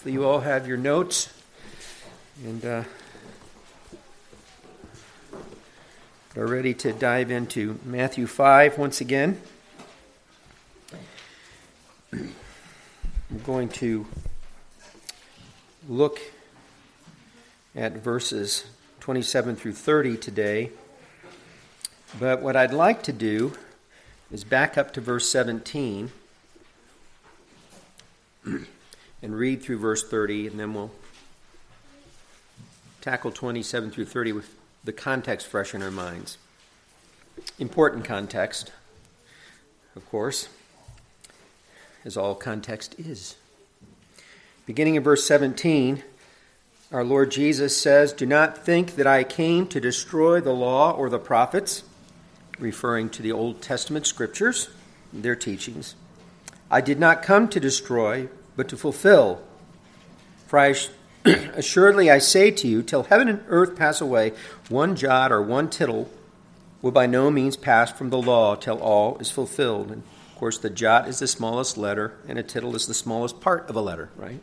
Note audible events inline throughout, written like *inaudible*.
Hopefully, you all have your notes and uh, are ready to dive into Matthew 5 once again. I'm going to look at verses 27 through 30 today. But what I'd like to do is back up to verse 17 *clears throat* and read through verse 30, and then we'll tackle 27 through 30 with the context fresh in our minds. Important context, of course, as all context is. Beginning in verse 17, our Lord Jesus says, Do not think that I came to destroy the law or the prophets, referring to the Old Testament scriptures, their teachings. I did not come to destroy, but to fulfill. For *clears throat* I assuredly I say to you, till heaven and earth pass away, one jot or one tittle will by no means pass from the law till all is fulfilled. And of course, the jot is the smallest letter, and a tittle is the smallest part of a letter, right?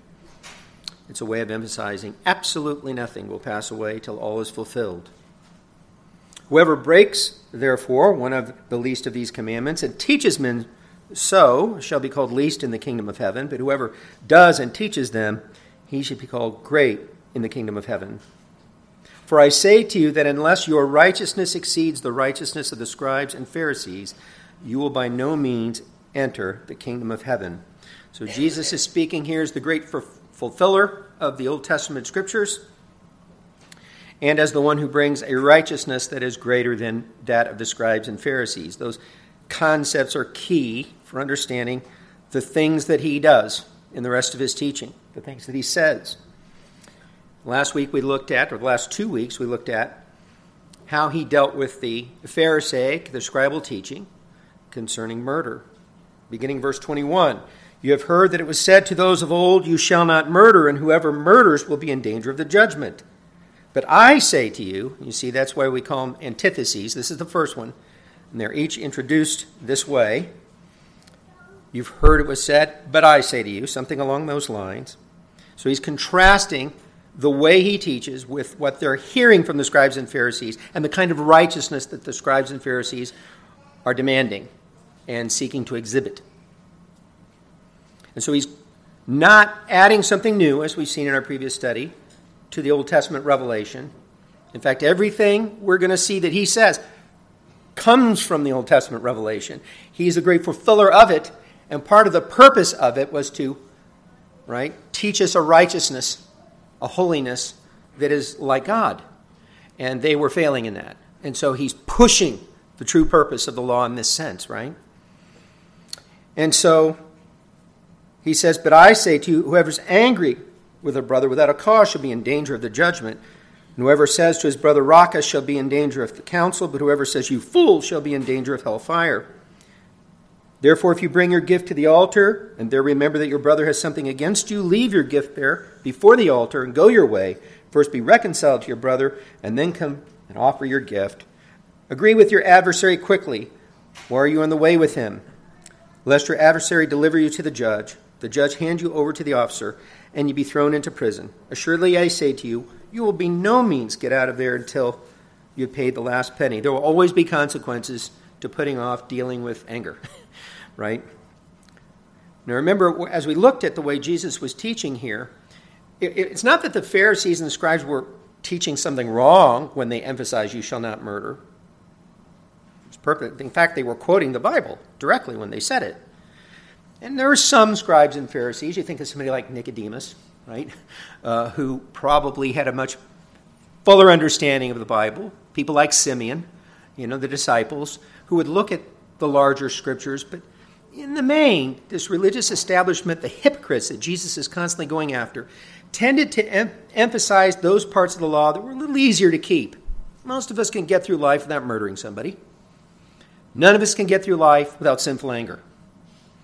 It's a way of emphasizing absolutely nothing will pass away till all is fulfilled. Whoever breaks, therefore, one of the least of these commandments and teaches men so shall be called least in the kingdom of heaven, but whoever does and teaches them, he shall be called great in the kingdom of heaven. For I say to you that unless your righteousness exceeds the righteousness of the scribes and Pharisees, you will by no means enter the kingdom of heaven. So Jesus is speaking here as the great fulfiller of the Old Testament scriptures and as the one who brings a righteousness that is greater than that of the scribes and Pharisees. Those concepts are key for understanding the things that he does in the rest of his teaching, the things that he says. Last week we looked at, or the last two weeks we looked at, how he dealt with the Pharisaic, the scribal teaching concerning murder. Beginning verse 21 You have heard that it was said to those of old, You shall not murder, and whoever murders will be in danger of the judgment. But I say to you, you see, that's why we call them antitheses. This is the first one. And they're each introduced this way. You've heard it was said, but I say to you, something along those lines. So he's contrasting the way he teaches with what they're hearing from the scribes and Pharisees and the kind of righteousness that the scribes and Pharisees are demanding and seeking to exhibit. And so he's not adding something new, as we've seen in our previous study, to the Old Testament revelation. In fact, everything we're going to see that he says comes from the Old Testament revelation. He's a great fulfiller of it, and part of the purpose of it was to, right, teach us a righteousness, a holiness that is like God. And they were failing in that. And so he's pushing the true purpose of the law in this sense, right? And so he says, But I say to you, whoever's angry with a brother without a cause shall be in danger of the judgment. And whoever says to his brother, Raca, shall be in danger of the council, but whoever says, You fool, shall be in danger of hell fire. Therefore, if you bring your gift to the altar, and there remember that your brother has something against you, leave your gift there before the altar and go your way. First be reconciled to your brother, and then come and offer your gift. Agree with your adversary quickly, are you on the way with him? Lest your adversary deliver you to the judge, the judge hand you over to the officer, and you be thrown into prison. Assuredly, I say to you, you will be no means get out of there until you've paid the last penny. There will always be consequences to putting off dealing with anger, *laughs* right? Now, remember, as we looked at the way Jesus was teaching here, it's not that the Pharisees and the scribes were teaching something wrong when they emphasized, you shall not murder. It's perfect. In fact, they were quoting the Bible directly when they said it. And there are some scribes and Pharisees. You think of somebody like Nicodemus, right, uh, who probably had a much fuller understanding of the Bible. People like Simeon, you know, the disciples, who would look at the larger scriptures. But in the main, this religious establishment, the hypocrites that Jesus is constantly going after, tended to em- emphasize those parts of the law that were a little easier to keep. Most of us can get through life without murdering somebody. None of us can get through life without sinful anger.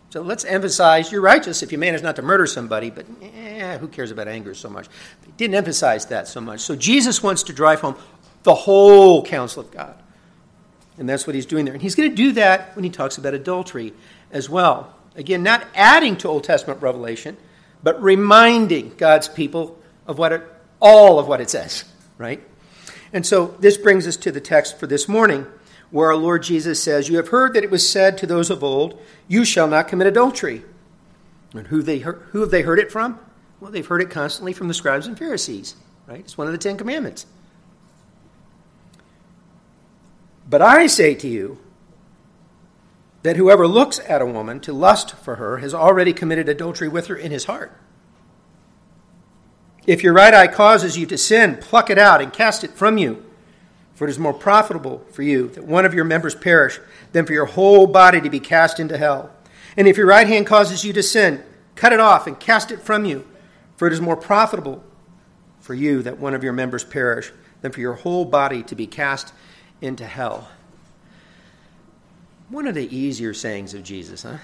So let's emphasize you're righteous if you manage not to murder somebody, but eh, who cares about anger so much? They didn't emphasize that so much. So Jesus wants to drive home the whole counsel of God. And that's what he's doing there. And he's going to do that when he talks about adultery as well. Again, not adding to Old Testament revelation, but reminding God's people of what it, all of what it says, right? And so this brings us to the text for this morning, where our Lord Jesus says, You have heard that it was said to those of old, You shall not commit adultery. And who, they who have they heard it from? Well, they've heard it constantly from the scribes and Pharisees, right? It's one of the Ten Commandments. But I say to you that whoever looks at a woman to lust for her has already committed adultery with her in his heart. If your right eye causes you to sin, pluck it out and cast it from you. For it is more profitable for you that one of your members perish than for your whole body to be cast into hell. And if your right hand causes you to sin, cut it off and cast it from you. For it is more profitable for you that one of your members perish than for your whole body to be cast into hell. One of the easier sayings of Jesus, huh?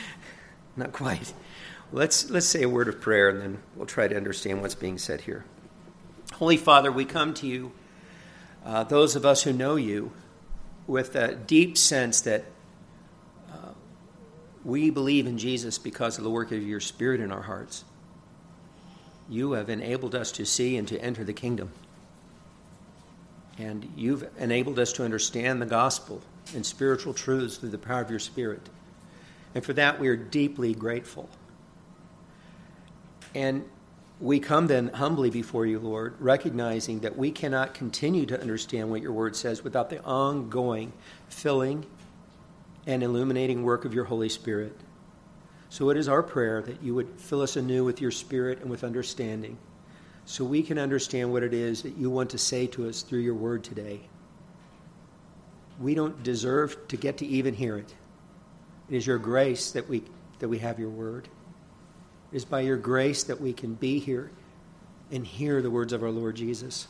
*laughs* Not quite. Let's, let's say a word of prayer and then we'll try to understand what's being said here. Holy Father, we come to you, uh, those of us who know you, with a deep sense that uh, we believe in Jesus because of the work of your Spirit in our hearts. You have enabled us to see and to enter the kingdom. And you've enabled us to understand the gospel and spiritual truths through the power of your Spirit. And for that, we are deeply grateful. And we come then humbly before you, Lord, recognizing that we cannot continue to understand what your word says without the ongoing filling and illuminating work of your Holy Spirit. So it is our prayer that you would fill us anew with your Spirit and with understanding so we can understand what it is that you want to say to us through your word today. We don't deserve to get to even hear it. It is your grace that we, that we have your word. It is by your grace that we can be here and hear the words of our Lord Jesus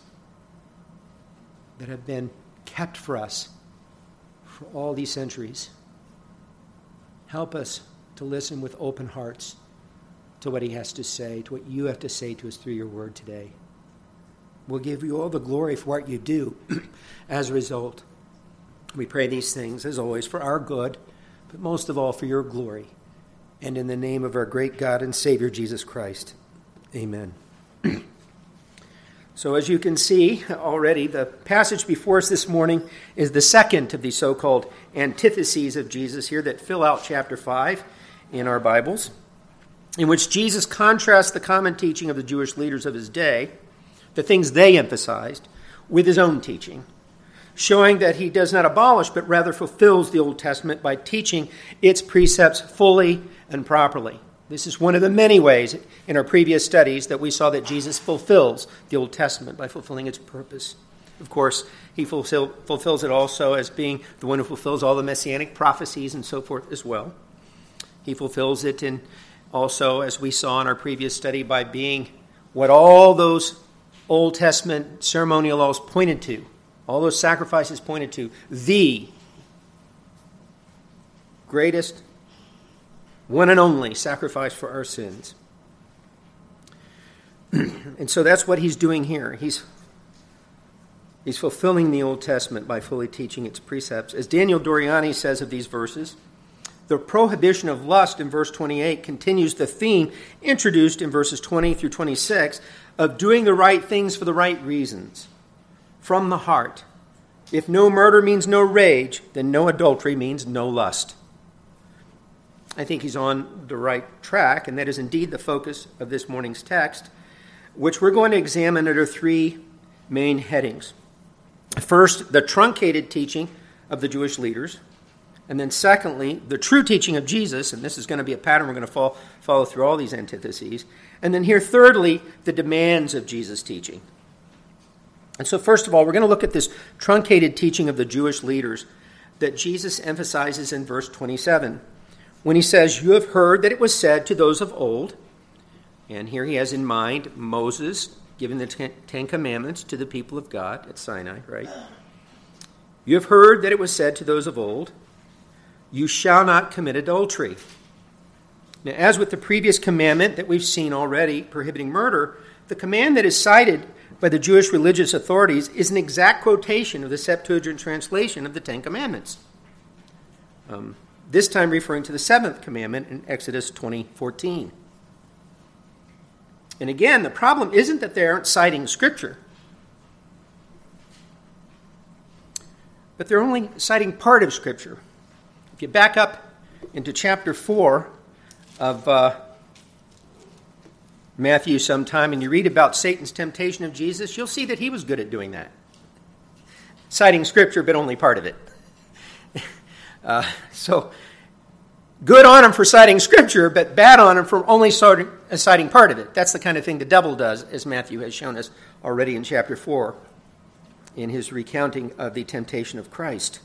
that have been kept for us for all these centuries. Help us to listen with open hearts to what he has to say, to what you have to say to us through your word today. We'll give you all the glory for what you do *clears throat* as a result. We pray these things, as always, for our good, but most of all for your glory and in the name of our great God and Savior, Jesus Christ. Amen. *clears throat* so, as you can see already, the passage before us this morning is the second of the so called antitheses of Jesus here that fill out chapter 5 in our Bibles, in which Jesus contrasts the common teaching of the Jewish leaders of his day, the things they emphasized, with his own teaching showing that he does not abolish, but rather fulfills the Old Testament by teaching its precepts fully and properly. This is one of the many ways in our previous studies that we saw that Jesus fulfills the Old Testament by fulfilling its purpose. Of course, he fulfill, fulfills it also as being the one who fulfills all the messianic prophecies and so forth as well. He fulfills it in also, as we saw in our previous study, by being what all those Old Testament ceremonial laws pointed to. All those sacrifices pointed to the greatest one and only sacrifice for our sins. *clears throat* and so that's what he's doing here. He's He's fulfilling the Old Testament by fully teaching its precepts. As Daniel Doriani says of these verses, the prohibition of lust in verse 28 continues the theme introduced in verses 20 through 26 of doing the right things for the right reasons, from the heart. If no murder means no rage, then no adultery means no lust. I think he's on the right track, and that is indeed the focus of this morning's text, which we're going to examine under three main headings. First, the truncated teaching of the Jewish leaders. And then, secondly, the true teaching of Jesus, and this is going to be a pattern we're going to follow, follow through all these antitheses. And then, here, thirdly, the demands of Jesus' teaching. And so, first of all, we're going to look at this truncated teaching of the Jewish leaders that Jesus emphasizes in verse 27 when he says, You have heard that it was said to those of old, and here he has in mind Moses giving the Ten Commandments to the people of God at Sinai, right? You have heard that it was said to those of old, You shall not commit adultery. Now, as with the previous commandment that we've seen already prohibiting murder, the command that is cited by the Jewish religious authorities is an exact quotation of the Septuagint translation of the Ten Commandments. Um, this time referring to the seventh commandment in Exodus 20:14. And again, the problem isn't that they aren't citing Scripture, but they're only citing part of Scripture. If you back up into chapter 4 of uh, Matthew sometime and you read about Satan's temptation of Jesus, you'll see that he was good at doing that. Citing Scripture, but only part of it. *laughs* uh, so, good on him for citing Scripture, but bad on him for only citing, uh, citing part of it. That's the kind of thing the devil does, as Matthew has shown us already in chapter 4 in his recounting of the temptation of Christ.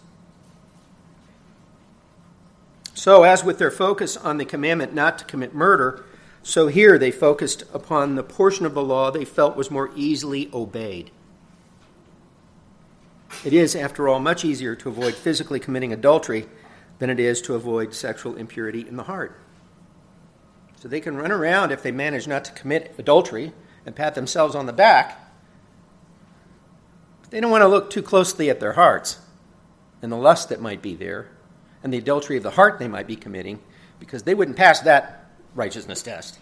So, as with their focus on the commandment not to commit murder, so here they focused upon the portion of the law they felt was more easily obeyed. It is, after all, much easier to avoid physically committing adultery than it is to avoid sexual impurity in the heart. So they can run around if they manage not to commit adultery and pat themselves on the back. They don't want to look too closely at their hearts and the lust that might be there and the adultery of the heart they might be committing because they wouldn't pass that righteousness test.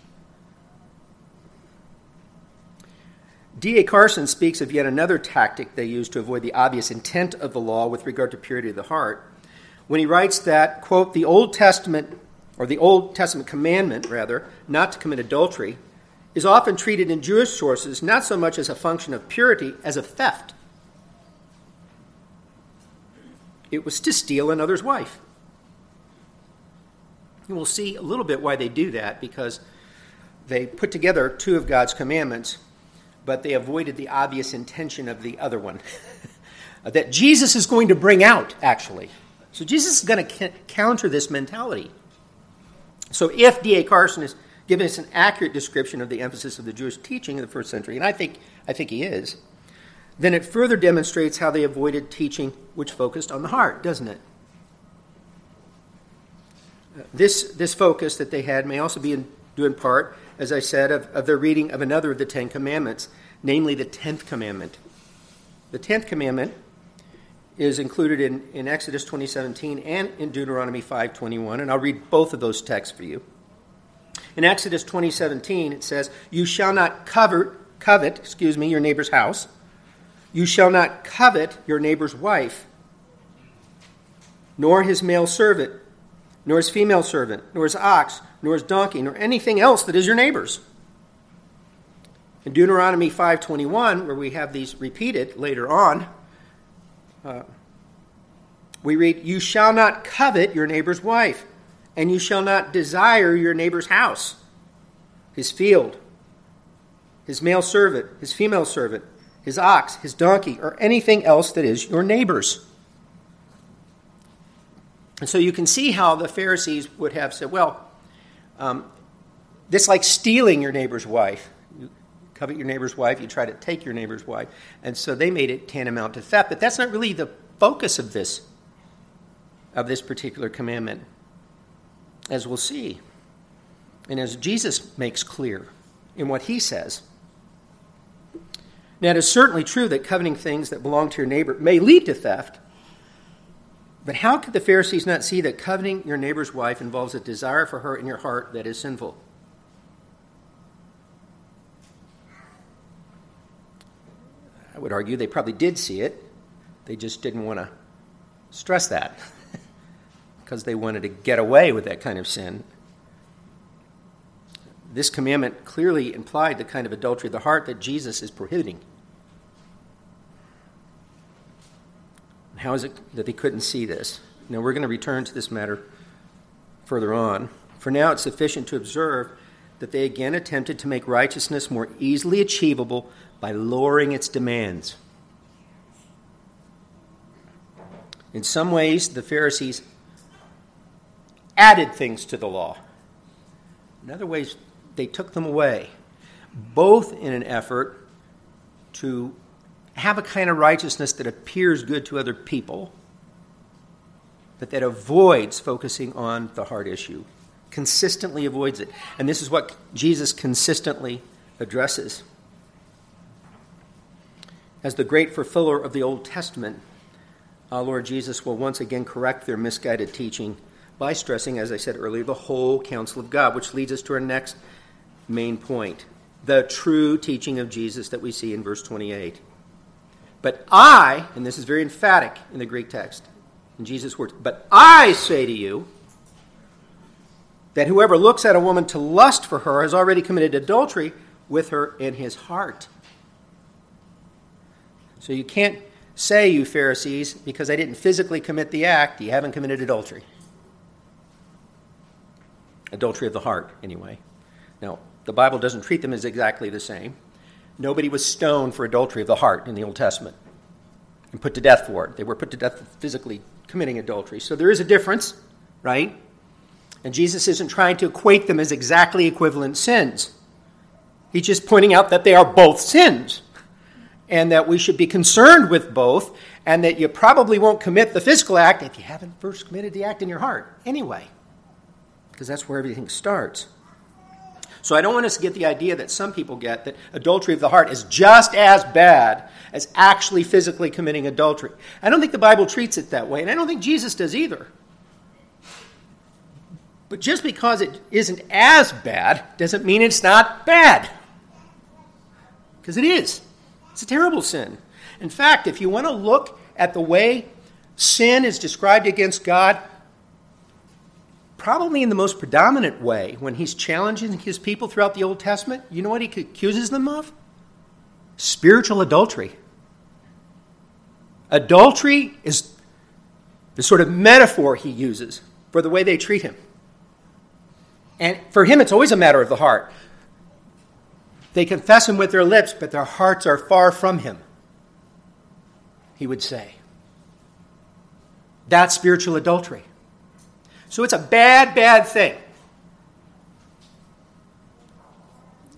D.A. Carson speaks of yet another tactic they use to avoid the obvious intent of the law with regard to purity of the heart when he writes that, quote, the Old Testament, or the Old Testament commandment, rather, not to commit adultery, is often treated in Jewish sources not so much as a function of purity as of theft. It was to steal another's wife. And we'll see a little bit why they do that because they put together two of God's commandments, but they avoided the obvious intention of the other one *laughs* that Jesus is going to bring out, actually. So Jesus is going to counter this mentality. So if D.A. Carson is giving us an accurate description of the emphasis of the Jewish teaching in the first century, and I think, I think he is, then it further demonstrates how they avoided teaching which focused on the heart, doesn't it? Uh, this, this focus that they had may also be in, due in part, as I said, of, of their reading of another of the Ten Commandments, namely the Tenth Commandment. The Tenth Commandment is included in, in Exodus 2017 and in Deuteronomy 521, and I'll read both of those texts for you. In Exodus 2017, it says, You shall not covet, covet excuse me, your neighbor's house. You shall not covet your neighbor's wife, nor his male servant, nor his female servant, nor his ox, nor his donkey, nor anything else that is your neighbor's. In Deuteronomy 5:21, where we have these repeated later on, uh, we read, "You shall not covet your neighbor's wife, and you shall not desire your neighbor's house, his field, his male servant, his female servant, his ox, his donkey, or anything else that is your neighbor's." And so you can see how the Pharisees would have said, well, um, this like stealing your neighbor's wife. You covet your neighbor's wife, you try to take your neighbor's wife. And so they made it tantamount to theft. But that's not really the focus of this, of this particular commandment, as we'll see. And as Jesus makes clear in what he says. Now, it is certainly true that coveting things that belong to your neighbor may lead to theft. But how could the Pharisees not see that coveting your neighbor's wife involves a desire for her in your heart that is sinful? I would argue they probably did see it. They just didn't want to stress that *laughs* because they wanted to get away with that kind of sin. This commandment clearly implied the kind of adultery of the heart that Jesus is prohibiting. How is it that they couldn't see this? Now, we're going to return to this matter further on. For now, it's sufficient to observe that they again attempted to make righteousness more easily achievable by lowering its demands. In some ways, the Pharisees added things to the law. In other ways, they took them away, both in an effort to have a kind of righteousness that appears good to other people, but that avoids focusing on the heart issue, consistently avoids it. And this is what Jesus consistently addresses. As the great fulfiller of the Old Testament, our Lord Jesus will once again correct their misguided teaching by stressing, as I said earlier, the whole counsel of God, which leads us to our next main point the true teaching of Jesus that we see in verse 28. But I, and this is very emphatic in the Greek text, in Jesus' words, but I say to you that whoever looks at a woman to lust for her has already committed adultery with her in his heart. So you can't say, you Pharisees, because I didn't physically commit the act, you haven't committed adultery. Adultery of the heart, anyway. Now, the Bible doesn't treat them as exactly the same. Nobody was stoned for adultery of the heart in the Old Testament and put to death for it. They were put to death physically committing adultery. So there is a difference, right? And Jesus isn't trying to equate them as exactly equivalent sins. He's just pointing out that they are both sins and that we should be concerned with both and that you probably won't commit the physical act if you haven't first committed the act in your heart anyway, because that's where everything starts. So I don't want us to get the idea that some people get that adultery of the heart is just as bad as actually physically committing adultery. I don't think the Bible treats it that way, and I don't think Jesus does either. But just because it isn't as bad doesn't mean it's not bad. Because it is. It's a terrible sin. In fact, if you want to look at the way sin is described against God, probably in the most predominant way when he's challenging his people throughout the Old Testament, you know what he accuses them of? Spiritual adultery. Adultery is the sort of metaphor he uses for the way they treat him. And for him, it's always a matter of the heart. They confess him with their lips, but their hearts are far from him, he would say. That's spiritual adultery. So it's a bad, bad thing.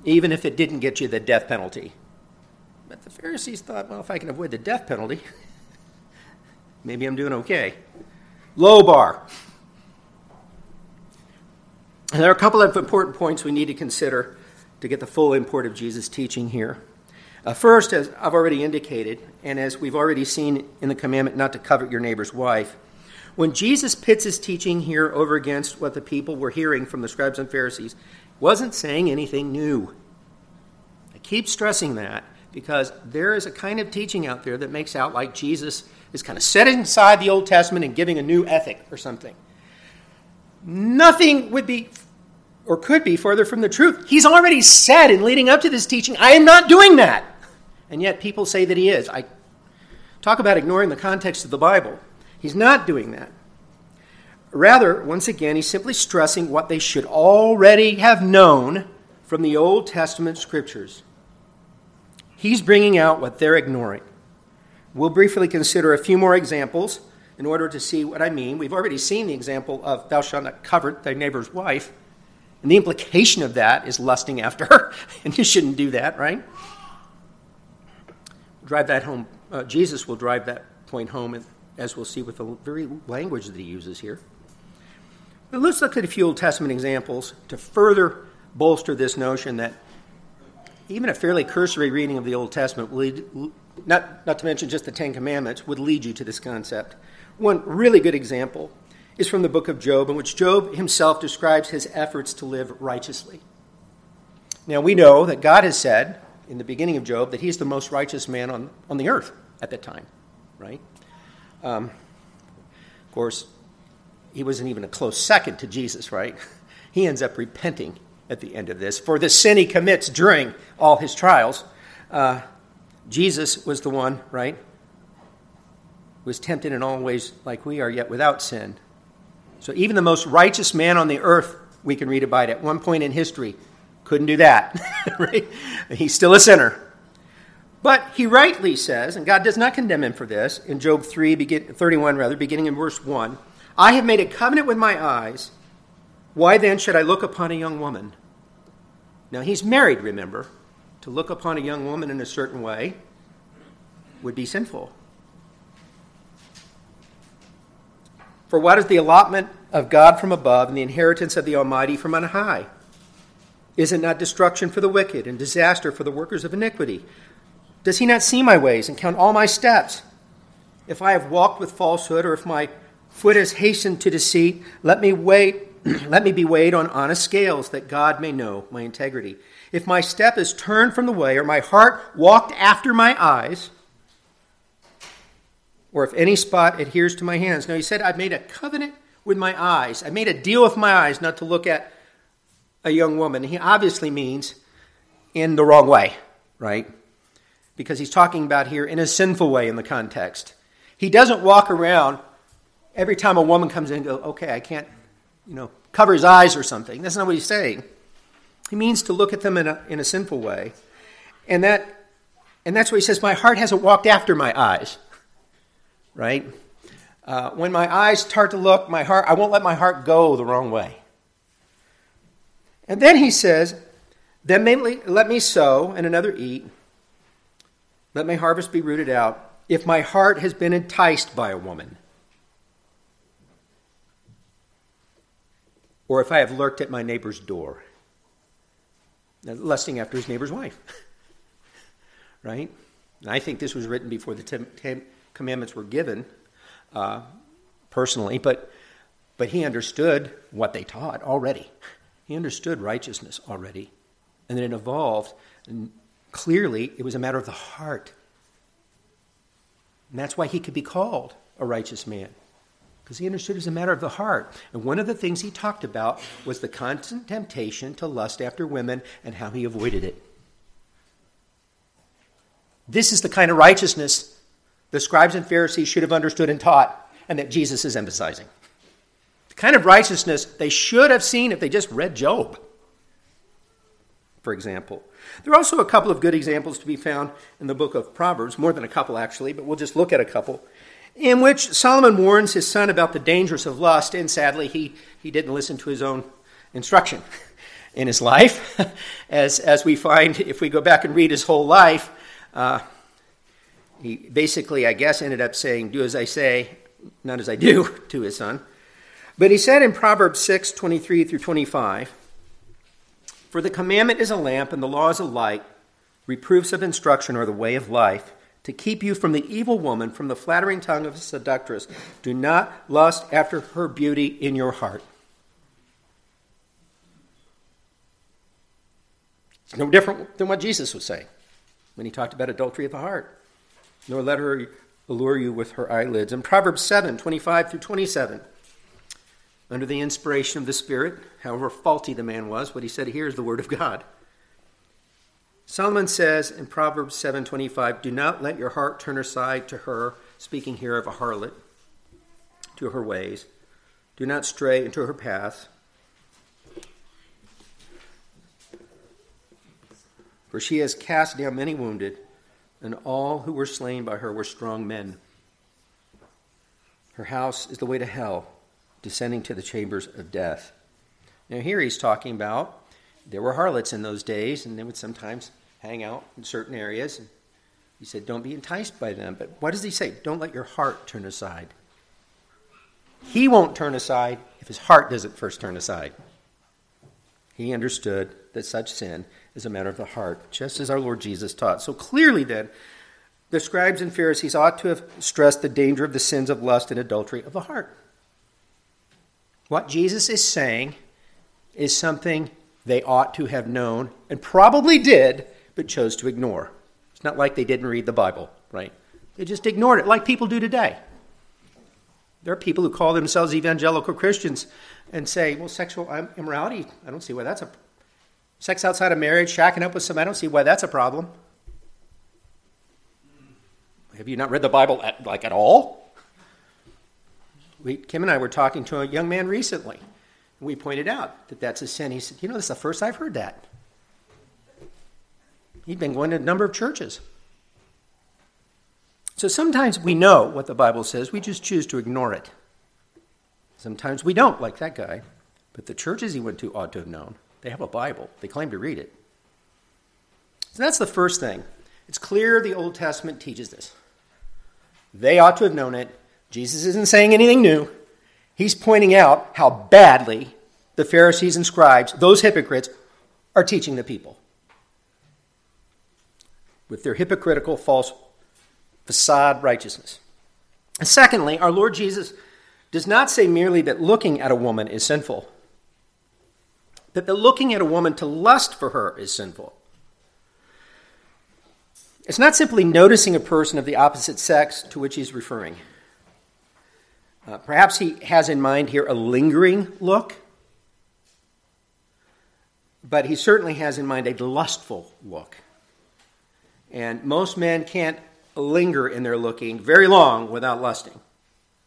Even if it didn't get you the death penalty. But the Pharisees thought, well, if I can avoid the death penalty, *laughs* maybe I'm doing okay. Low bar. And there are a couple of important points we need to consider to get the full import of Jesus' teaching here. Uh, first, as I've already indicated, and as we've already seen in the commandment not to covet your neighbor's wife, when Jesus pits his teaching here over against what the people were hearing from the scribes and Pharisees, wasn't saying anything new. I keep stressing that because there is a kind of teaching out there that makes out like Jesus is kind of setting aside the Old Testament and giving a new ethic or something. Nothing would be or could be further from the truth. He's already said in leading up to this teaching, I am not doing that. And yet people say that he is. I talk about ignoring the context of the Bible. He's not doing that. Rather, once again, he's simply stressing what they should already have known from the Old Testament scriptures. He's bringing out what they're ignoring. We'll briefly consider a few more examples in order to see what I mean. We've already seen the example of thou shalt not covet thy neighbor's wife. And the implication of that is lusting after her. *laughs* and you shouldn't do that, right? Drive that home. Uh, Jesus will drive that point home as we'll see with the very language that he uses here. But let's look at a few Old Testament examples to further bolster this notion that even a fairly cursory reading of the Old Testament, lead, not, not to mention just the Ten Commandments, would lead you to this concept. One really good example is from the book of Job, in which Job himself describes his efforts to live righteously. Now, we know that God has said in the beginning of Job that he's the most righteous man on, on the earth at that time, right? Um, of course, he wasn't even a close second to Jesus, right? *laughs* He ends up repenting at the end of this for the sin he commits during all his trials. Uh, Jesus was the one, right? Was tempted in all ways like we are, yet without sin. So even the most righteous man on the earth, we can read about at one point in history, couldn't do that. *laughs* right? He's still a sinner. But he rightly says, and God does not condemn him for this, in Job 3, begin, 31, rather, beginning in verse 1 I have made a covenant with my eyes. Why then should I look upon a young woman? Now, he's married, remember. To look upon a young woman in a certain way would be sinful. For what is the allotment of God from above and the inheritance of the Almighty from on high? Is it not destruction for the wicked and disaster for the workers of iniquity? Does he not see my ways and count all my steps? If I have walked with falsehood, or if my foot has hastened to deceit, let me wait *clears throat* let me be weighed on honest scales that God may know my integrity. If my step is turned from the way, or my heart walked after my eyes, or if any spot adheres to my hands. Now he said, I've made a covenant with my eyes. I made a deal with my eyes not to look at a young woman. He obviously means in the wrong way, right? Because he's talking about here in a sinful way in the context. He doesn't walk around every time a woman comes in and go, okay, I can't, you know, cover his eyes or something. That's not what he's saying. He means to look at them in a, in a sinful way. And that and that's what he says, my heart hasn't walked after my eyes. Right? Uh, when my eyes start to look, my heart, I won't let my heart go the wrong way. And then he says, Then let me sow and another eat. Let my harvest be rooted out. If my heart has been enticed by a woman, or if I have lurked at my neighbor's door, lusting after his neighbor's wife. *laughs* right? And I think this was written before the Ten Commandments were given, uh, personally, but, but he understood what they taught already. He understood righteousness already. And then it evolved, clearly it was a matter of the heart. And that's why he could be called a righteous man, because he understood it was a matter of the heart. And one of the things he talked about was the constant temptation to lust after women and how he avoided it. This is the kind of righteousness the scribes and Pharisees should have understood and taught, and that Jesus is emphasizing The kind of righteousness they should have seen if they just read Job, for example. There are also a couple of good examples to be found in the book of Proverbs, more than a couple actually, but we'll just look at a couple, in which Solomon warns his son about the dangers of lust, and sadly, he, he didn't listen to his own instruction *laughs* in his life. *laughs* as, as we find, if we go back and read his whole life, uh, he basically, I guess, ended up saying, Do as I say, not as I do, *laughs* to his son. But he said in Proverbs 6 23 through 25, For the commandment is a lamp, and the law is a light. Reproofs of instruction are the way of life, to keep you from the evil woman, from the flattering tongue of a seductress. Do not lust after her beauty in your heart. It's no different than what Jesus was saying when he talked about adultery of the heart. Nor let her allure you with her eyelids. In Proverbs 7 25 through 27, under the inspiration of the Spirit, however faulty the man was, what he said here is the word of God. Solomon says in Proverbs 7:25, "Do not let your heart turn aside to her," speaking here of a harlot, to her ways. Do not stray into her path. For she has cast down many wounded, and all who were slain by her were strong men. Her house is the way to hell descending to the chambers of death. Now, here he's talking about there were harlots in those days, and they would sometimes hang out in certain areas. And he said, Don't be enticed by them. But what does he say? Don't let your heart turn aside. He won't turn aside if his heart doesn't first turn aside. He understood that such sin is a matter of the heart, just as our Lord Jesus taught. So clearly, then, the scribes and Pharisees ought to have stressed the danger of the sins of lust and adultery of the heart. What Jesus is saying is something they ought to have known and probably did, but chose to ignore. It's not like they didn't read the Bible, right? They just ignored it, like people do today. There are people who call themselves evangelical Christians and say, well, sexual immorality, I don't see why that's a. Sex outside of marriage, shacking up with some, I don't see why that's a problem. Have you not read the Bible at, like at all? We, Kim and I were talking to a young man recently. And we pointed out that that's a sin. He said, You know, this is the first I've heard that. He'd been going to a number of churches. So sometimes we know what the Bible says, we just choose to ignore it. Sometimes we don't, like that guy. But the churches he went to ought to have known. They have a Bible, they claim to read it. So that's the first thing. It's clear the Old Testament teaches this. They ought to have known it. Jesus isn't saying anything new. He's pointing out how badly the Pharisees and scribes, those hypocrites, are teaching the people with their hypocritical, false facade righteousness. And secondly, our Lord Jesus does not say merely that looking at a woman is sinful. that the looking at a woman to lust for her is sinful. It's not simply noticing a person of the opposite sex to which he's referring. Uh, perhaps he has in mind here a lingering look, but he certainly has in mind a lustful look. And most men can't linger in their looking very long without lusting.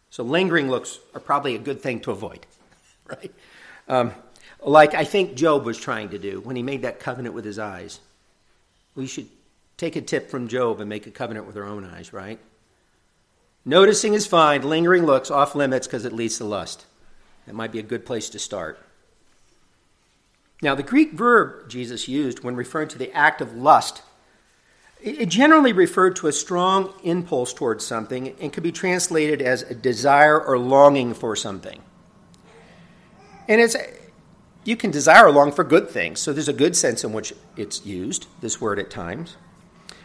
So lingering looks are probably a good thing to avoid, *laughs* right? Um, like I think Job was trying to do when he made that covenant with his eyes. We should take a tip from Job and make a covenant with our own eyes, right? Noticing is fine, lingering looks off limits because it leads to lust. That might be a good place to start. Now, the Greek verb Jesus used when referring to the act of lust, it generally referred to a strong impulse towards something and could be translated as a desire or longing for something. And it's you can desire or long for good things, so there's a good sense in which it's used, this word at times.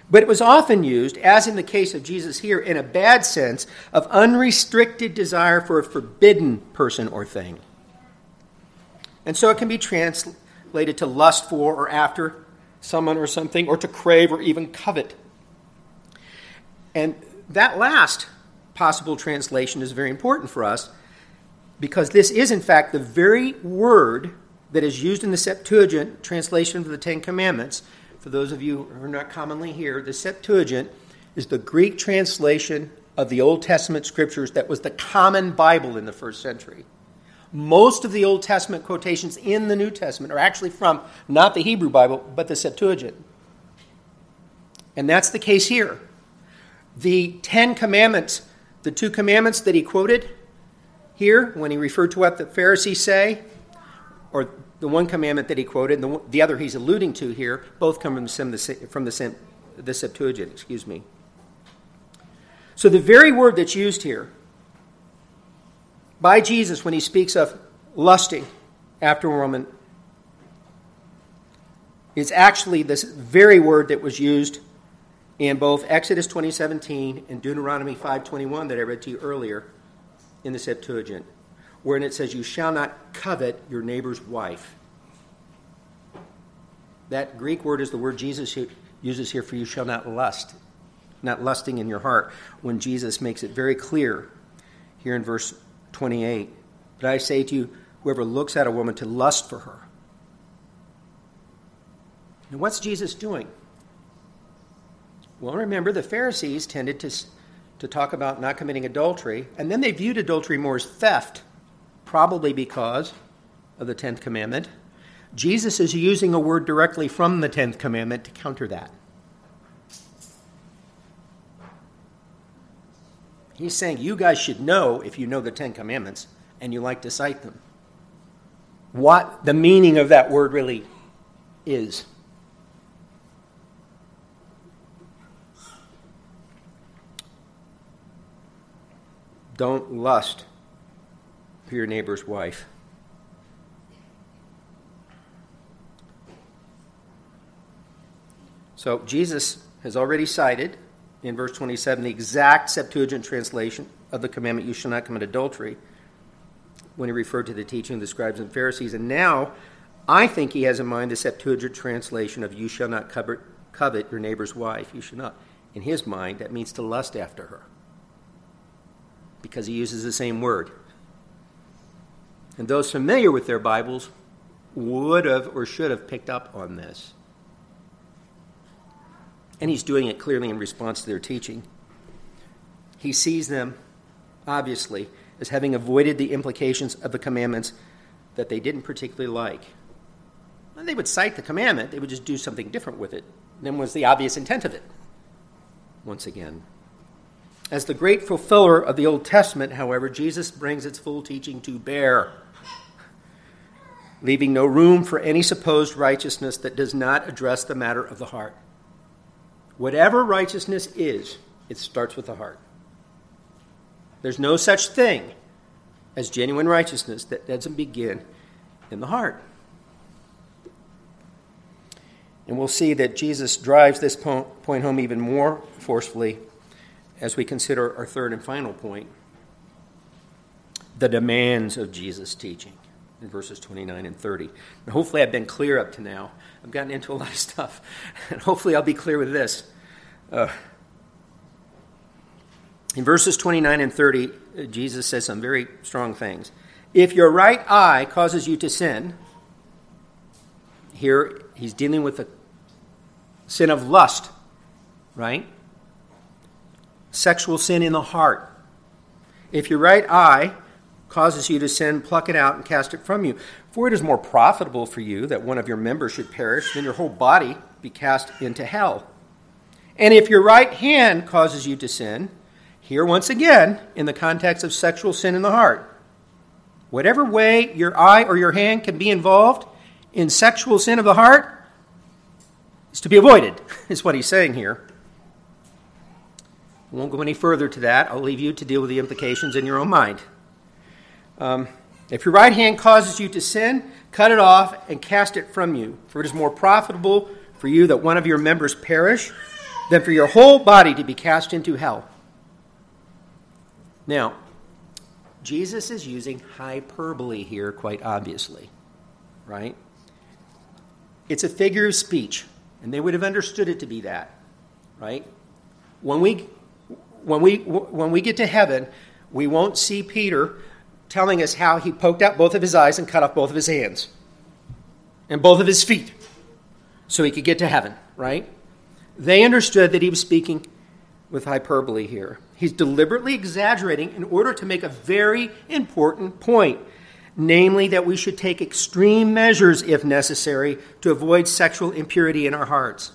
But it was often used, as in the case of Jesus here, in a bad sense of unrestricted desire for a forbidden person or thing. And so it can be translated to lust for or after someone or something, or to crave or even covet. And that last possible translation is very important for us because this is, in fact, the very word that is used in the Septuagint translation of the Ten Commandments for those of you who are not commonly here, the Septuagint is the Greek translation of the Old Testament scriptures that was the common Bible in the first century. Most of the Old Testament quotations in the New Testament are actually from not the Hebrew Bible, but the Septuagint. And that's the case here. The Ten Commandments, the two commandments that he quoted here when he referred to what the Pharisees say, or the one commandment that he quoted and the, the other he's alluding to here both come from the, from the, the Septuagint, excuse me. So the very word that's used here by Jesus when he speaks of lusting after a woman is actually this very word that was used in both Exodus 20:17 and Deuteronomy 5:21 that I read to you earlier in the Septuagint wherein it says, You shall not covet your neighbor's wife. That Greek word is the word Jesus uses here for you shall not lust, not lusting in your heart, when Jesus makes it very clear here in verse 28. But I say to you, whoever looks at a woman to lust for her. Now, what's Jesus doing? Well, remember, the Pharisees tended to, to talk about not committing adultery, and then they viewed adultery more as theft probably because of the 10th commandment. Jesus is using a word directly from the 10th commandment to counter that. He's saying you guys should know, if you know the Ten Commandments and you like to cite them, what the meaning of that word really is. Don't lust your neighbor's wife. So Jesus has already cited in verse 27 the exact Septuagint translation of the commandment, You shall not commit adultery, when he referred to the teaching of the scribes and Pharisees. And now I think he has in mind the Septuagint translation of, You shall not covet, covet your neighbor's wife. You shall not. In his mind, that means to lust after her, because he uses the same word. And those familiar with their Bibles would have or should have picked up on this. And he's doing it clearly in response to their teaching. He sees them, obviously, as having avoided the implications of the commandments that they didn't particularly like. And they would cite the commandment, they would just do something different with it than was the obvious intent of it. Once again. As the great fulfiller of the Old Testament, however, Jesus brings its full teaching to bear leaving no room for any supposed righteousness that does not address the matter of the heart. Whatever righteousness is, it starts with the heart. There's no such thing as genuine righteousness that doesn't begin in the heart. And we'll see that Jesus drives this point home even more forcefully as we consider our third and final point the demands of Jesus' teaching. In verses 29 and 30. And hopefully, I've been clear up to now. I've gotten into a lot of *laughs* stuff, and hopefully, I'll be clear with this. Uh, in verses 29 and 30, uh, Jesus says some very strong things. If your right eye causes you to sin, here he's dealing with the sin of lust, right? Sexual sin in the heart. If your right eye causes you to sin, pluck it out and cast it from you. For it is more profitable for you that one of your members should perish than your whole body be cast into hell. And if your right hand causes you to sin, here once again, in the context of sexual sin in the heart, whatever way your eye or your hand can be involved in sexual sin of the heart is to be avoided, *laughs* is what he's saying here. I won't go any further to that. I'll leave you to deal with the implications in your own mind. Um, if your right hand causes you to sin, cut it off and cast it from you, for it is more profitable for you that one of your members perish than for your whole body to be cast into hell. Now, Jesus is using hyperbole here, quite obviously, right? It's a figure of speech, and they would have understood it to be that, right? When we, when we, when we get to heaven, we won't see Peter telling us how he poked out both of his eyes and cut off both of his hands and both of his feet so he could get to heaven, right? They understood that he was speaking with hyperbole here. He's deliberately exaggerating in order to make a very important point, namely that we should take extreme measures, if necessary, to avoid sexual impurity in our hearts.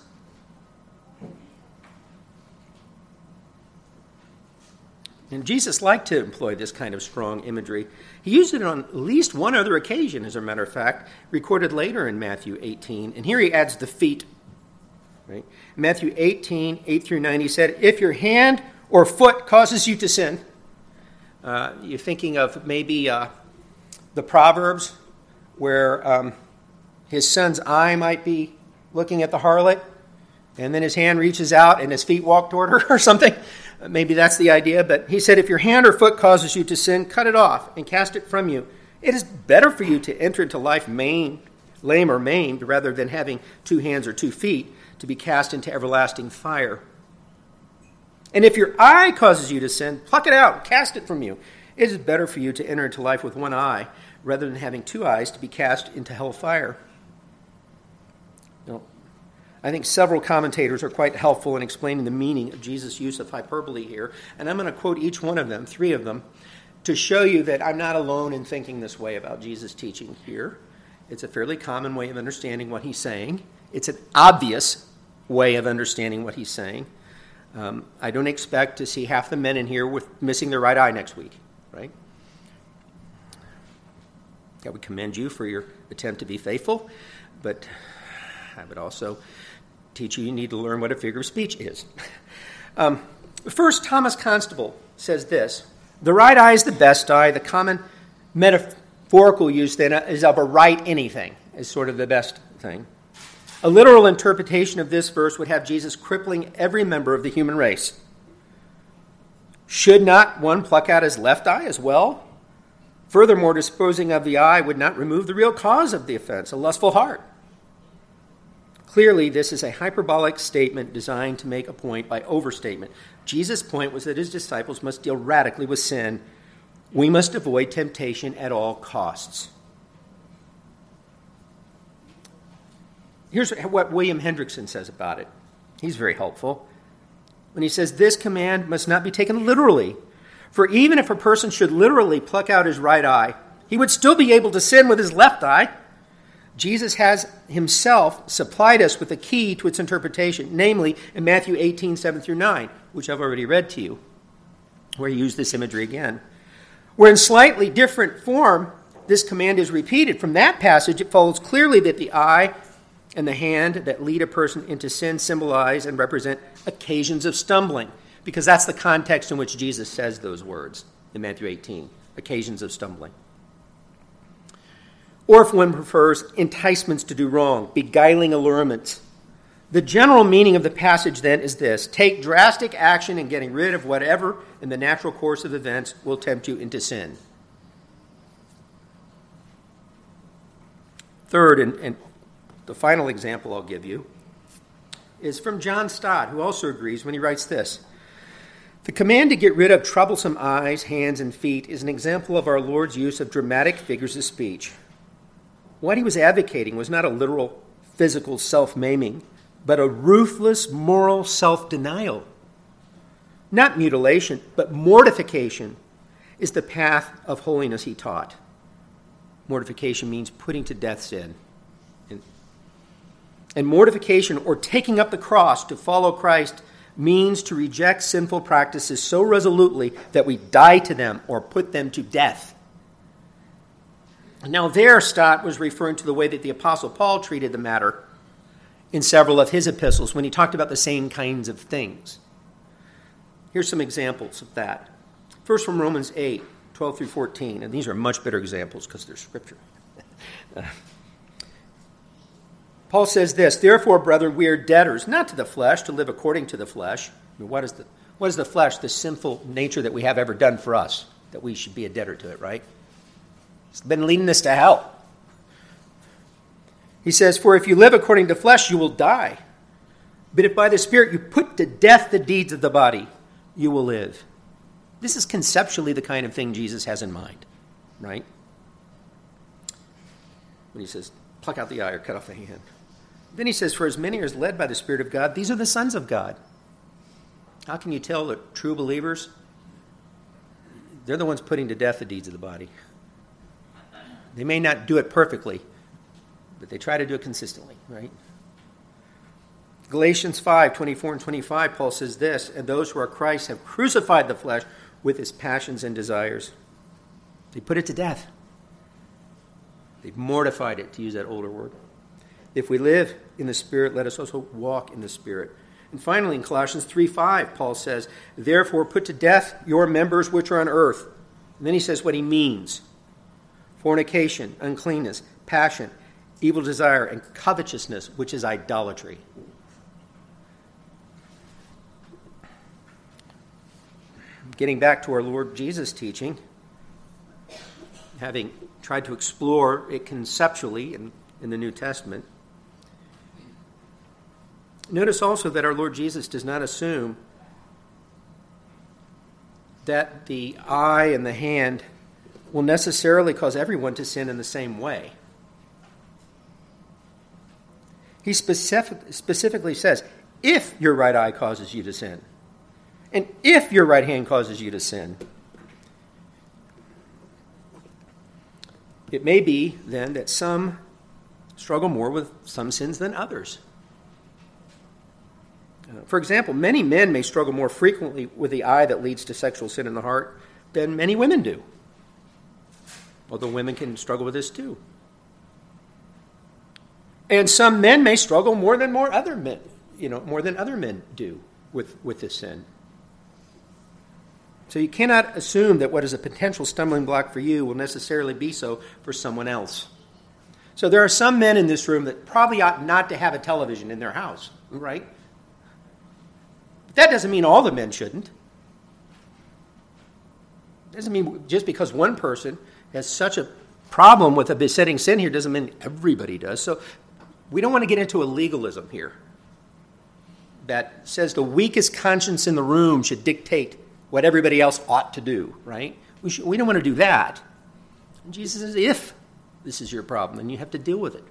And Jesus liked to employ this kind of strong imagery. He used it on at least one other occasion, as a matter of fact, recorded later in Matthew 18. And here he adds the feet. Right? Matthew 18, 8 through 9, he said, If your hand or foot causes you to sin, uh, you're thinking of maybe uh, the Proverbs where um, his son's eye might be looking at the harlot, and then his hand reaches out and his feet walk toward her *laughs* or something. Maybe that's the idea, but he said, If your hand or foot causes you to sin, cut it off and cast it from you. It is better for you to enter into life maimed, lame or maimed rather than having two hands or two feet to be cast into everlasting fire. And if your eye causes you to sin, pluck it out, cast it from you. It is better for you to enter into life with one eye rather than having two eyes to be cast into hell fire. I think several commentators are quite helpful in explaining the meaning of Jesus' use of hyperbole here. And I'm going to quote each one of them, three of them, to show you that I'm not alone in thinking this way about Jesus' teaching here. It's a fairly common way of understanding what he's saying, it's an obvious way of understanding what he's saying. Um, I don't expect to see half the men in here with missing their right eye next week, right? I would commend you for your attempt to be faithful, but I would also teach you you need to learn what a figure of speech is. Um, first, Thomas Constable says this The right eye is the best eye. The common metaphorical use then is of a right anything, is sort of the best thing. A literal interpretation of this verse would have Jesus crippling every member of the human race. Should not one pluck out his left eye as well? Furthermore, disposing of the eye would not remove the real cause of the offense, a lustful heart. Clearly, this is a hyperbolic statement designed to make a point by overstatement. Jesus' point was that his disciples must deal radically with sin. We must avoid temptation at all costs. Here's what William Hendriksen says about it. He's very helpful. When he says, This command must not be taken literally. For even if a person should literally pluck out his right eye, he would still be able to sin with his left eye. Jesus has himself supplied us with a key to its interpretation, namely in Matthew 18, 7 through 9, which I've already read to you, where he used this imagery again. Where in slightly different form, this command is repeated. From that passage, it follows clearly that the eye and the hand that lead a person into sin symbolize and represent occasions of stumbling, because that's the context in which Jesus says those words in Matthew 18 occasions of stumbling. Or if one prefers, enticements to do wrong, beguiling allurements. The general meaning of the passage then is this take drastic action in getting rid of whatever in the natural course of events will tempt you into sin. Third, and, and the final example I'll give you is from John Stott, who also agrees when he writes this The command to get rid of troublesome eyes, hands, and feet is an example of our Lord's use of dramatic figures of speech. What he was advocating was not a literal physical self maiming, but a ruthless moral self denial. Not mutilation, but mortification is the path of holiness, he taught. Mortification means putting to death sin. And mortification, or taking up the cross to follow Christ, means to reject sinful practices so resolutely that we die to them or put them to death. Now, there, Stott was referring to the way that the Apostle Paul treated the matter in several of his epistles when he talked about the same kinds of things. Here's some examples of that. First, from Romans 8 12 through 14, and these are much better examples because they're scripture. *laughs* Paul says this Therefore, brethren, we are debtors, not to the flesh, to live according to the flesh. I mean, what, is the, what is the flesh? The sinful nature that we have ever done for us, that we should be a debtor to it, right? It's been leading us to hell. He says, For if you live according to flesh, you will die. But if by the Spirit you put to death the deeds of the body, you will live. This is conceptually the kind of thing Jesus has in mind, right? When he says, pluck out the eye or cut off the hand. Then he says, For as many as are led by the Spirit of God, these are the sons of God. How can you tell that true believers? They're the ones putting to death the deeds of the body. They may not do it perfectly, but they try to do it consistently, right? Galatians 5 24 and 25, Paul says this, and those who are Christ have crucified the flesh with its passions and desires. They put it to death. They've mortified it, to use that older word. If we live in the Spirit, let us also walk in the Spirit. And finally, in Colossians 3 5, Paul says, Therefore, put to death your members which are on earth. And then he says what he means fornication, uncleanness, passion, evil desire, and covetousness, which is idolatry. Getting back to our Lord Jesus' teaching, having tried to explore it conceptually in, in the New Testament, Notice also that our Lord Jesus does not assume that the eye and the hand will necessarily cause everyone to sin in the same way. He specific, specifically says, if your right eye causes you to sin, and if your right hand causes you to sin, it may be then that some struggle more with some sins than others. Uh, for example, many men may struggle more frequently with the eye that leads to sexual sin in the heart than many women do. Although women can struggle with this too. And some men may struggle more than more other men, you know, more than other men do with, with this sin. So you cannot assume that what is a potential stumbling block for you will necessarily be so for someone else. So there are some men in this room that probably ought not to have a television in their house, right? But that doesn't mean all the men shouldn't. It Doesn't mean just because one person has such a problem with a besetting sin here doesn't mean everybody does. So we don't want to get into a legalism here that says the weakest conscience in the room should dictate what everybody else ought to do, right? We, should, we don't want to do that. Jesus says, if this is your problem, then you have to deal with it.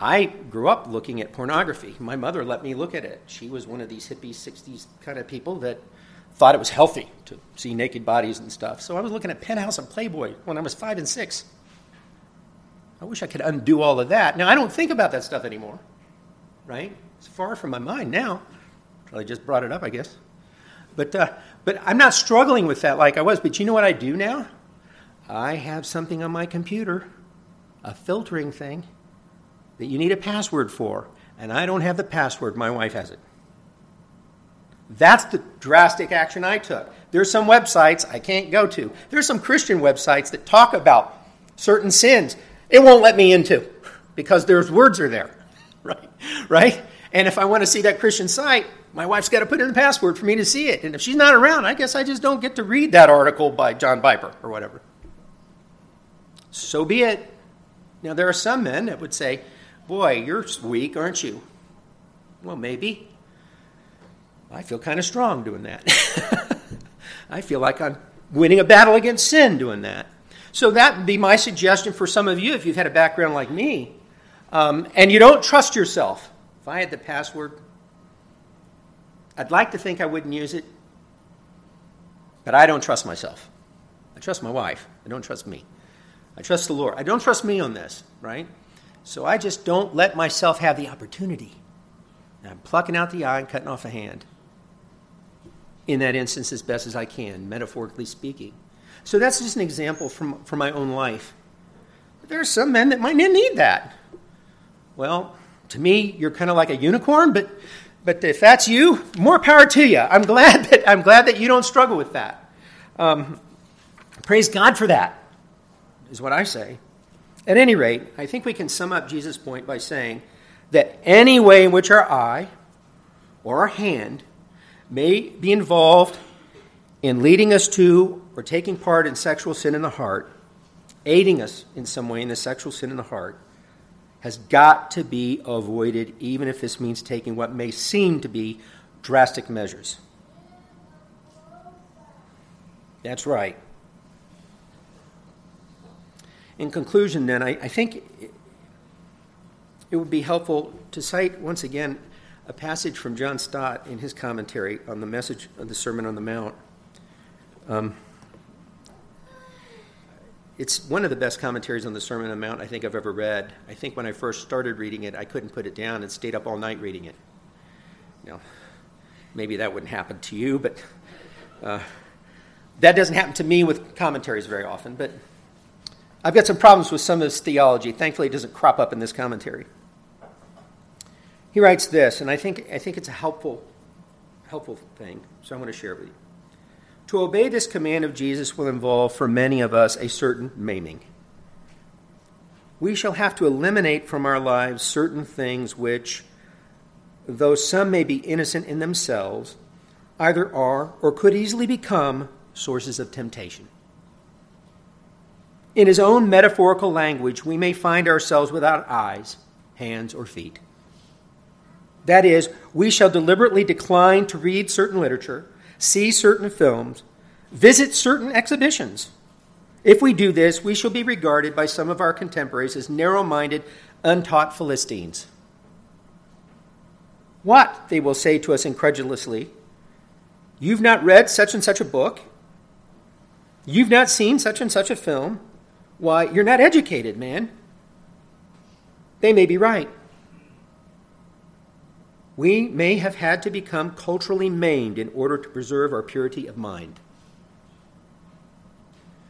I grew up looking at pornography. My mother let me look at it. She was one of these hippie 60s kind of people that thought it was healthy to see naked bodies and stuff. So I was looking at Penthouse and Playboy when I was five and six. I wish I could undo all of that. Now, I don't think about that stuff anymore, right? It's far from my mind now. Probably just brought it up, I guess. But, uh, but I'm not struggling with that like I was. But you know what I do now? I have something on my computer, a filtering thing that you need a password for, and I don't have the password, my wife has it. That's the drastic action I took. There's some websites I can't go to. There's some Christian websites that talk about certain sins. It won't let me into because there's words are there. *laughs* Right? Right? And if I want to see that Christian site, my wife's got to put in the password for me to see it. And if she's not around, I guess I just don't get to read that article by John Piper or whatever. so be it. Now, there are some men that would say, Boy, you're weak, aren't you? Well, maybe. I feel kind of strong doing that. *laughs* I feel like I'm winning a battle against sin doing that. So that would be my suggestion for some of you if you've had a background like me um, and you don't trust yourself. If I had the password, I'd like to think I wouldn't use it, but I don't trust myself. I trust my wife. I don't trust me. I trust the Lord. I don't trust me on this, right? So I just don't let myself have the opportunity. I'm plucking out the eye and cutting off a hand. In that instance, as best as I can, metaphorically speaking. So that's just an example from, from my own life. There are some men that might need that. Well, to me, you're kind of like a unicorn, but, but if that's you, more power to you. I'm glad that, I'm glad that you don't struggle with that. Um, praise God for that, is what I say. At any rate, I think we can sum up Jesus' point by saying that any way in which our eye or our hand may be involved in leading us to or taking part in sexual sin in the heart, aiding us in some way in the sexual sin in the heart, has got to be avoided, even if this means taking what may seem to be drastic measures. That's right. In conclusion, then, I, I think it would be helpful to cite once again a passage from John Stott in his commentary on the message of the Sermon on the Mount. Um, it's one of the best commentaries on the Sermon on the Mount I think I've ever read. I think when I first started reading it, I couldn't put it down and stayed up all night reading it. Now, maybe that wouldn't happen to you, but uh, that doesn't happen to me with commentaries very often. But I've got some problems with some of his theology. Thankfully, it doesn't crop up in this commentary. He writes this, and I think, I think it's a helpful, helpful thing, so I'm going to share it with you. To obey this command of Jesus will involve, for many of us, a certain maiming. We shall have to eliminate from our lives certain things which, though some may be innocent in themselves, either are or could easily become sources of temptation. In his own metaphorical language, we may find ourselves without eyes, hands, or feet. That is, we shall deliberately decline to read certain literature, see certain films, visit certain exhibitions. If we do this, we shall be regarded by some of our contemporaries as narrow minded, untaught Philistines. What, they will say to us incredulously, you've not read such and such a book? You've not seen such and such a film? Why, you're not educated, man. They may be right. We may have had to become culturally maimed in order to preserve our purity of mind.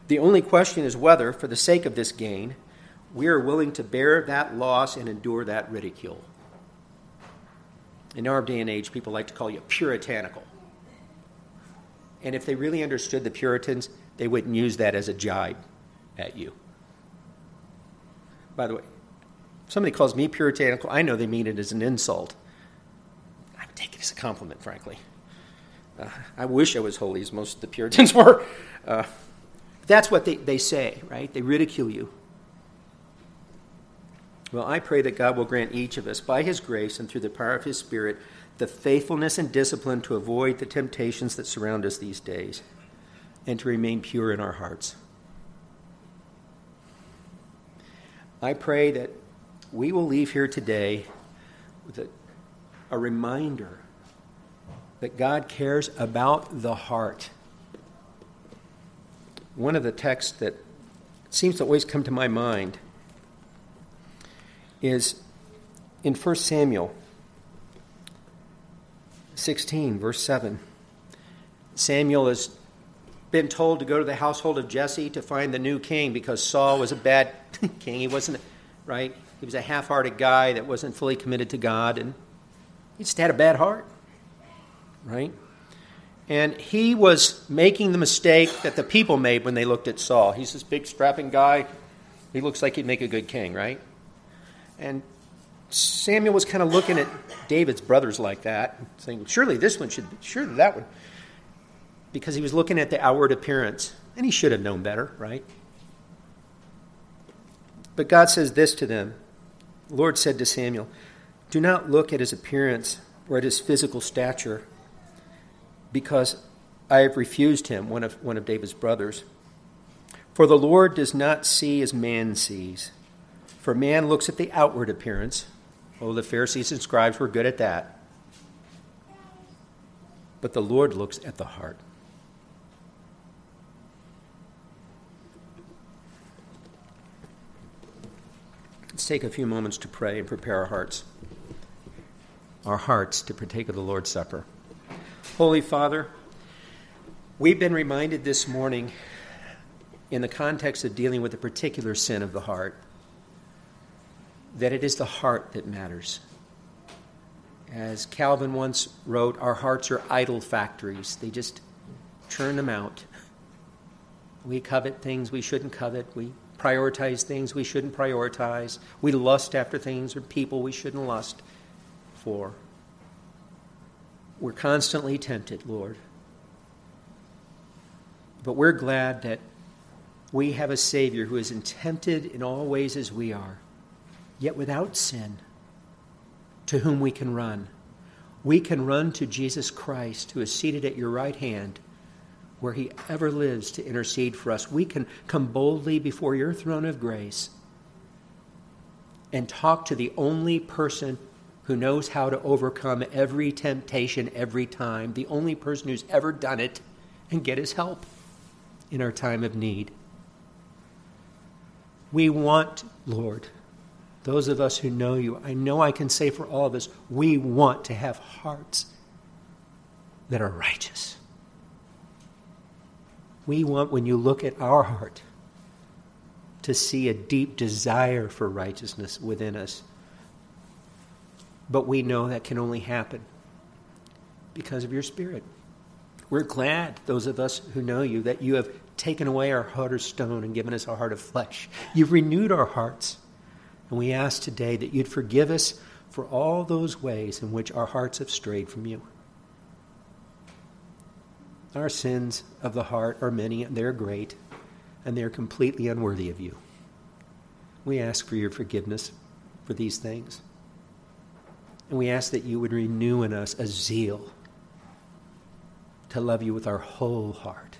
The only question is whether, for the sake of this gain, we are willing to bear that loss and endure that ridicule. In our day and age, people like to call you puritanical. And if they really understood the Puritans, they wouldn't use that as a jibe at you. By the way, if somebody calls me puritanical, I know they mean it as an insult. I would take it as a compliment, frankly. Uh, I wish I was holy as most of the Puritans *laughs* were. Uh, that's what they, they say, right? They ridicule you. Well, I pray that God will grant each of us, by His grace and through the power of His Spirit, the faithfulness and discipline to avoid the temptations that surround us these days and to remain pure in our hearts. I pray that we will leave here today with a, a reminder that God cares about the heart. One of the texts that seems to always come to my mind is in 1 Samuel 16, verse 7. Samuel has been told to go to the household of Jesse to find the new king because Saul was a bad *laughs* king. He wasn't, right? He was a half hearted guy that wasn't fully committed to God, and he just had a bad heart, right? And he was making the mistake that the people made when they looked at Saul. He's this big, strapping guy. He looks like he'd make a good king, right? And Samuel was kind of looking at David's brothers like that, saying, surely this one should, surely that one. Because he was looking at the outward appearance, and he should have known better, right? But God says this to them The Lord said to Samuel, Do not look at his appearance or at his physical stature, because I have refused him, one of, one of David's brothers. For the Lord does not see as man sees. For man looks at the outward appearance. Oh, the Pharisees and scribes were good at that. But the Lord looks at the heart. Let's take a few moments to pray and prepare our hearts. Our hearts to partake of the Lord's Supper. Holy Father, we've been reminded this morning, in the context of dealing with a particular sin of the heart, that it is the heart that matters. As Calvin once wrote, our hearts are idol factories, they just churn them out. We covet things we shouldn't covet. We prioritize things we shouldn't prioritize. We lust after things or people we shouldn't lust for. We're constantly tempted, Lord. But we're glad that we have a Savior who is tempted in all ways as we are, yet without sin, to whom we can run. We can run to Jesus Christ, who is seated at your right hand where he ever lives to intercede for us. We can come boldly before your throne of grace and talk to the only person who knows how to overcome every temptation every time, the only person who's ever done it, and get his help in our time of need. We want, Lord, those of us who know you, I know I can say for all of us, we want to have hearts that are righteous. We want, when you look at our heart, to see a deep desire for righteousness within us. But we know that can only happen because of your Spirit. We're glad, those of us who know you, that you have taken away our heart of stone and given us a heart of flesh. You've renewed our hearts. And we ask today that you'd forgive us for all those ways in which our hearts have strayed from you. Our sins of the heart are many, and they're great, and they're completely unworthy of you. We ask for your forgiveness for these things. And we ask that you would renew in us a zeal to love you with our whole heart,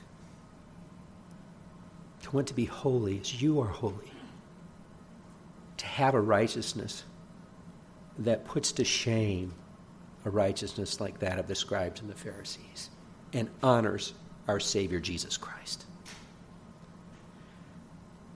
to want to be holy as you are holy, to have a righteousness that puts to shame a righteousness like that of the scribes and the Pharisees and honors our Savior Jesus Christ.